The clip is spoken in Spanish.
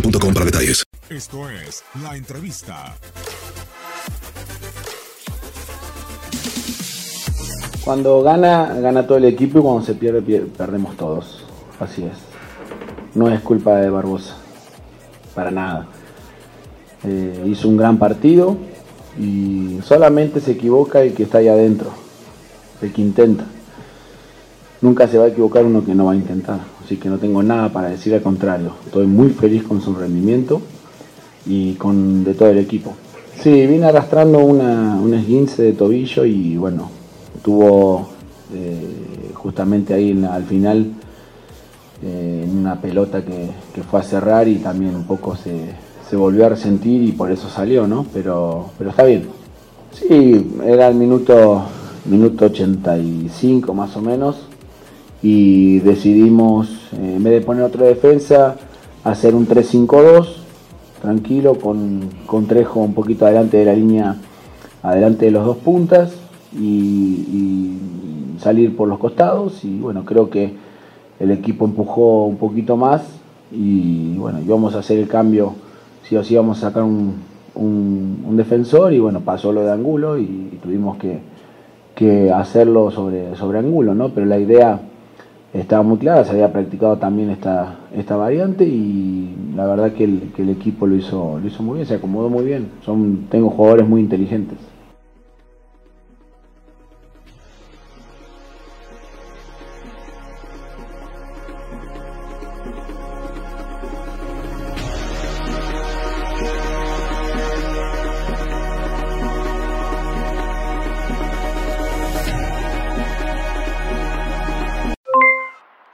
boostmobile.com para detalles. Esto es la entrevista. Cuando gana, gana todo el equipo y cuando se pierde, pier- perdemos todos. Así es. No es culpa de Barbosa. Para nada. Eh, hizo un gran partido y solamente se equivoca el que está ahí adentro. El que intenta. Nunca se va a equivocar uno que no va a intentar. Así que no tengo nada para decir al contrario. Estoy muy feliz con su rendimiento y con de todo el equipo. Sí, vine arrastrando una, un esguince de tobillo y bueno, tuvo eh, justamente ahí al final eh, una pelota que, que fue a cerrar y también un poco se, se volvió a resentir y por eso salió, ¿no? Pero, pero está bien. Sí, era el minuto, minuto 85 más o menos y decidimos, eh, en vez de poner otra defensa, hacer un 3-5-2, tranquilo, con, con Trejo un poquito adelante de la línea, adelante de los dos puntas y, salir por los costados y bueno, creo que el equipo empujó un poquito más y bueno, íbamos a hacer el cambio, sí o sí íbamos a sacar un, un- un defensor y bueno, pasó lo de Angulo y, y tuvimos que, que hacerlo sobre, sobre Angulo, ¿no? Pero la idea estaba muy clara, se había practicado también esta, esta variante y la verdad que el, que el equipo lo hizo, lo hizo muy bien, se acomodó muy bien. Son, tengo jugadores muy inteligentes.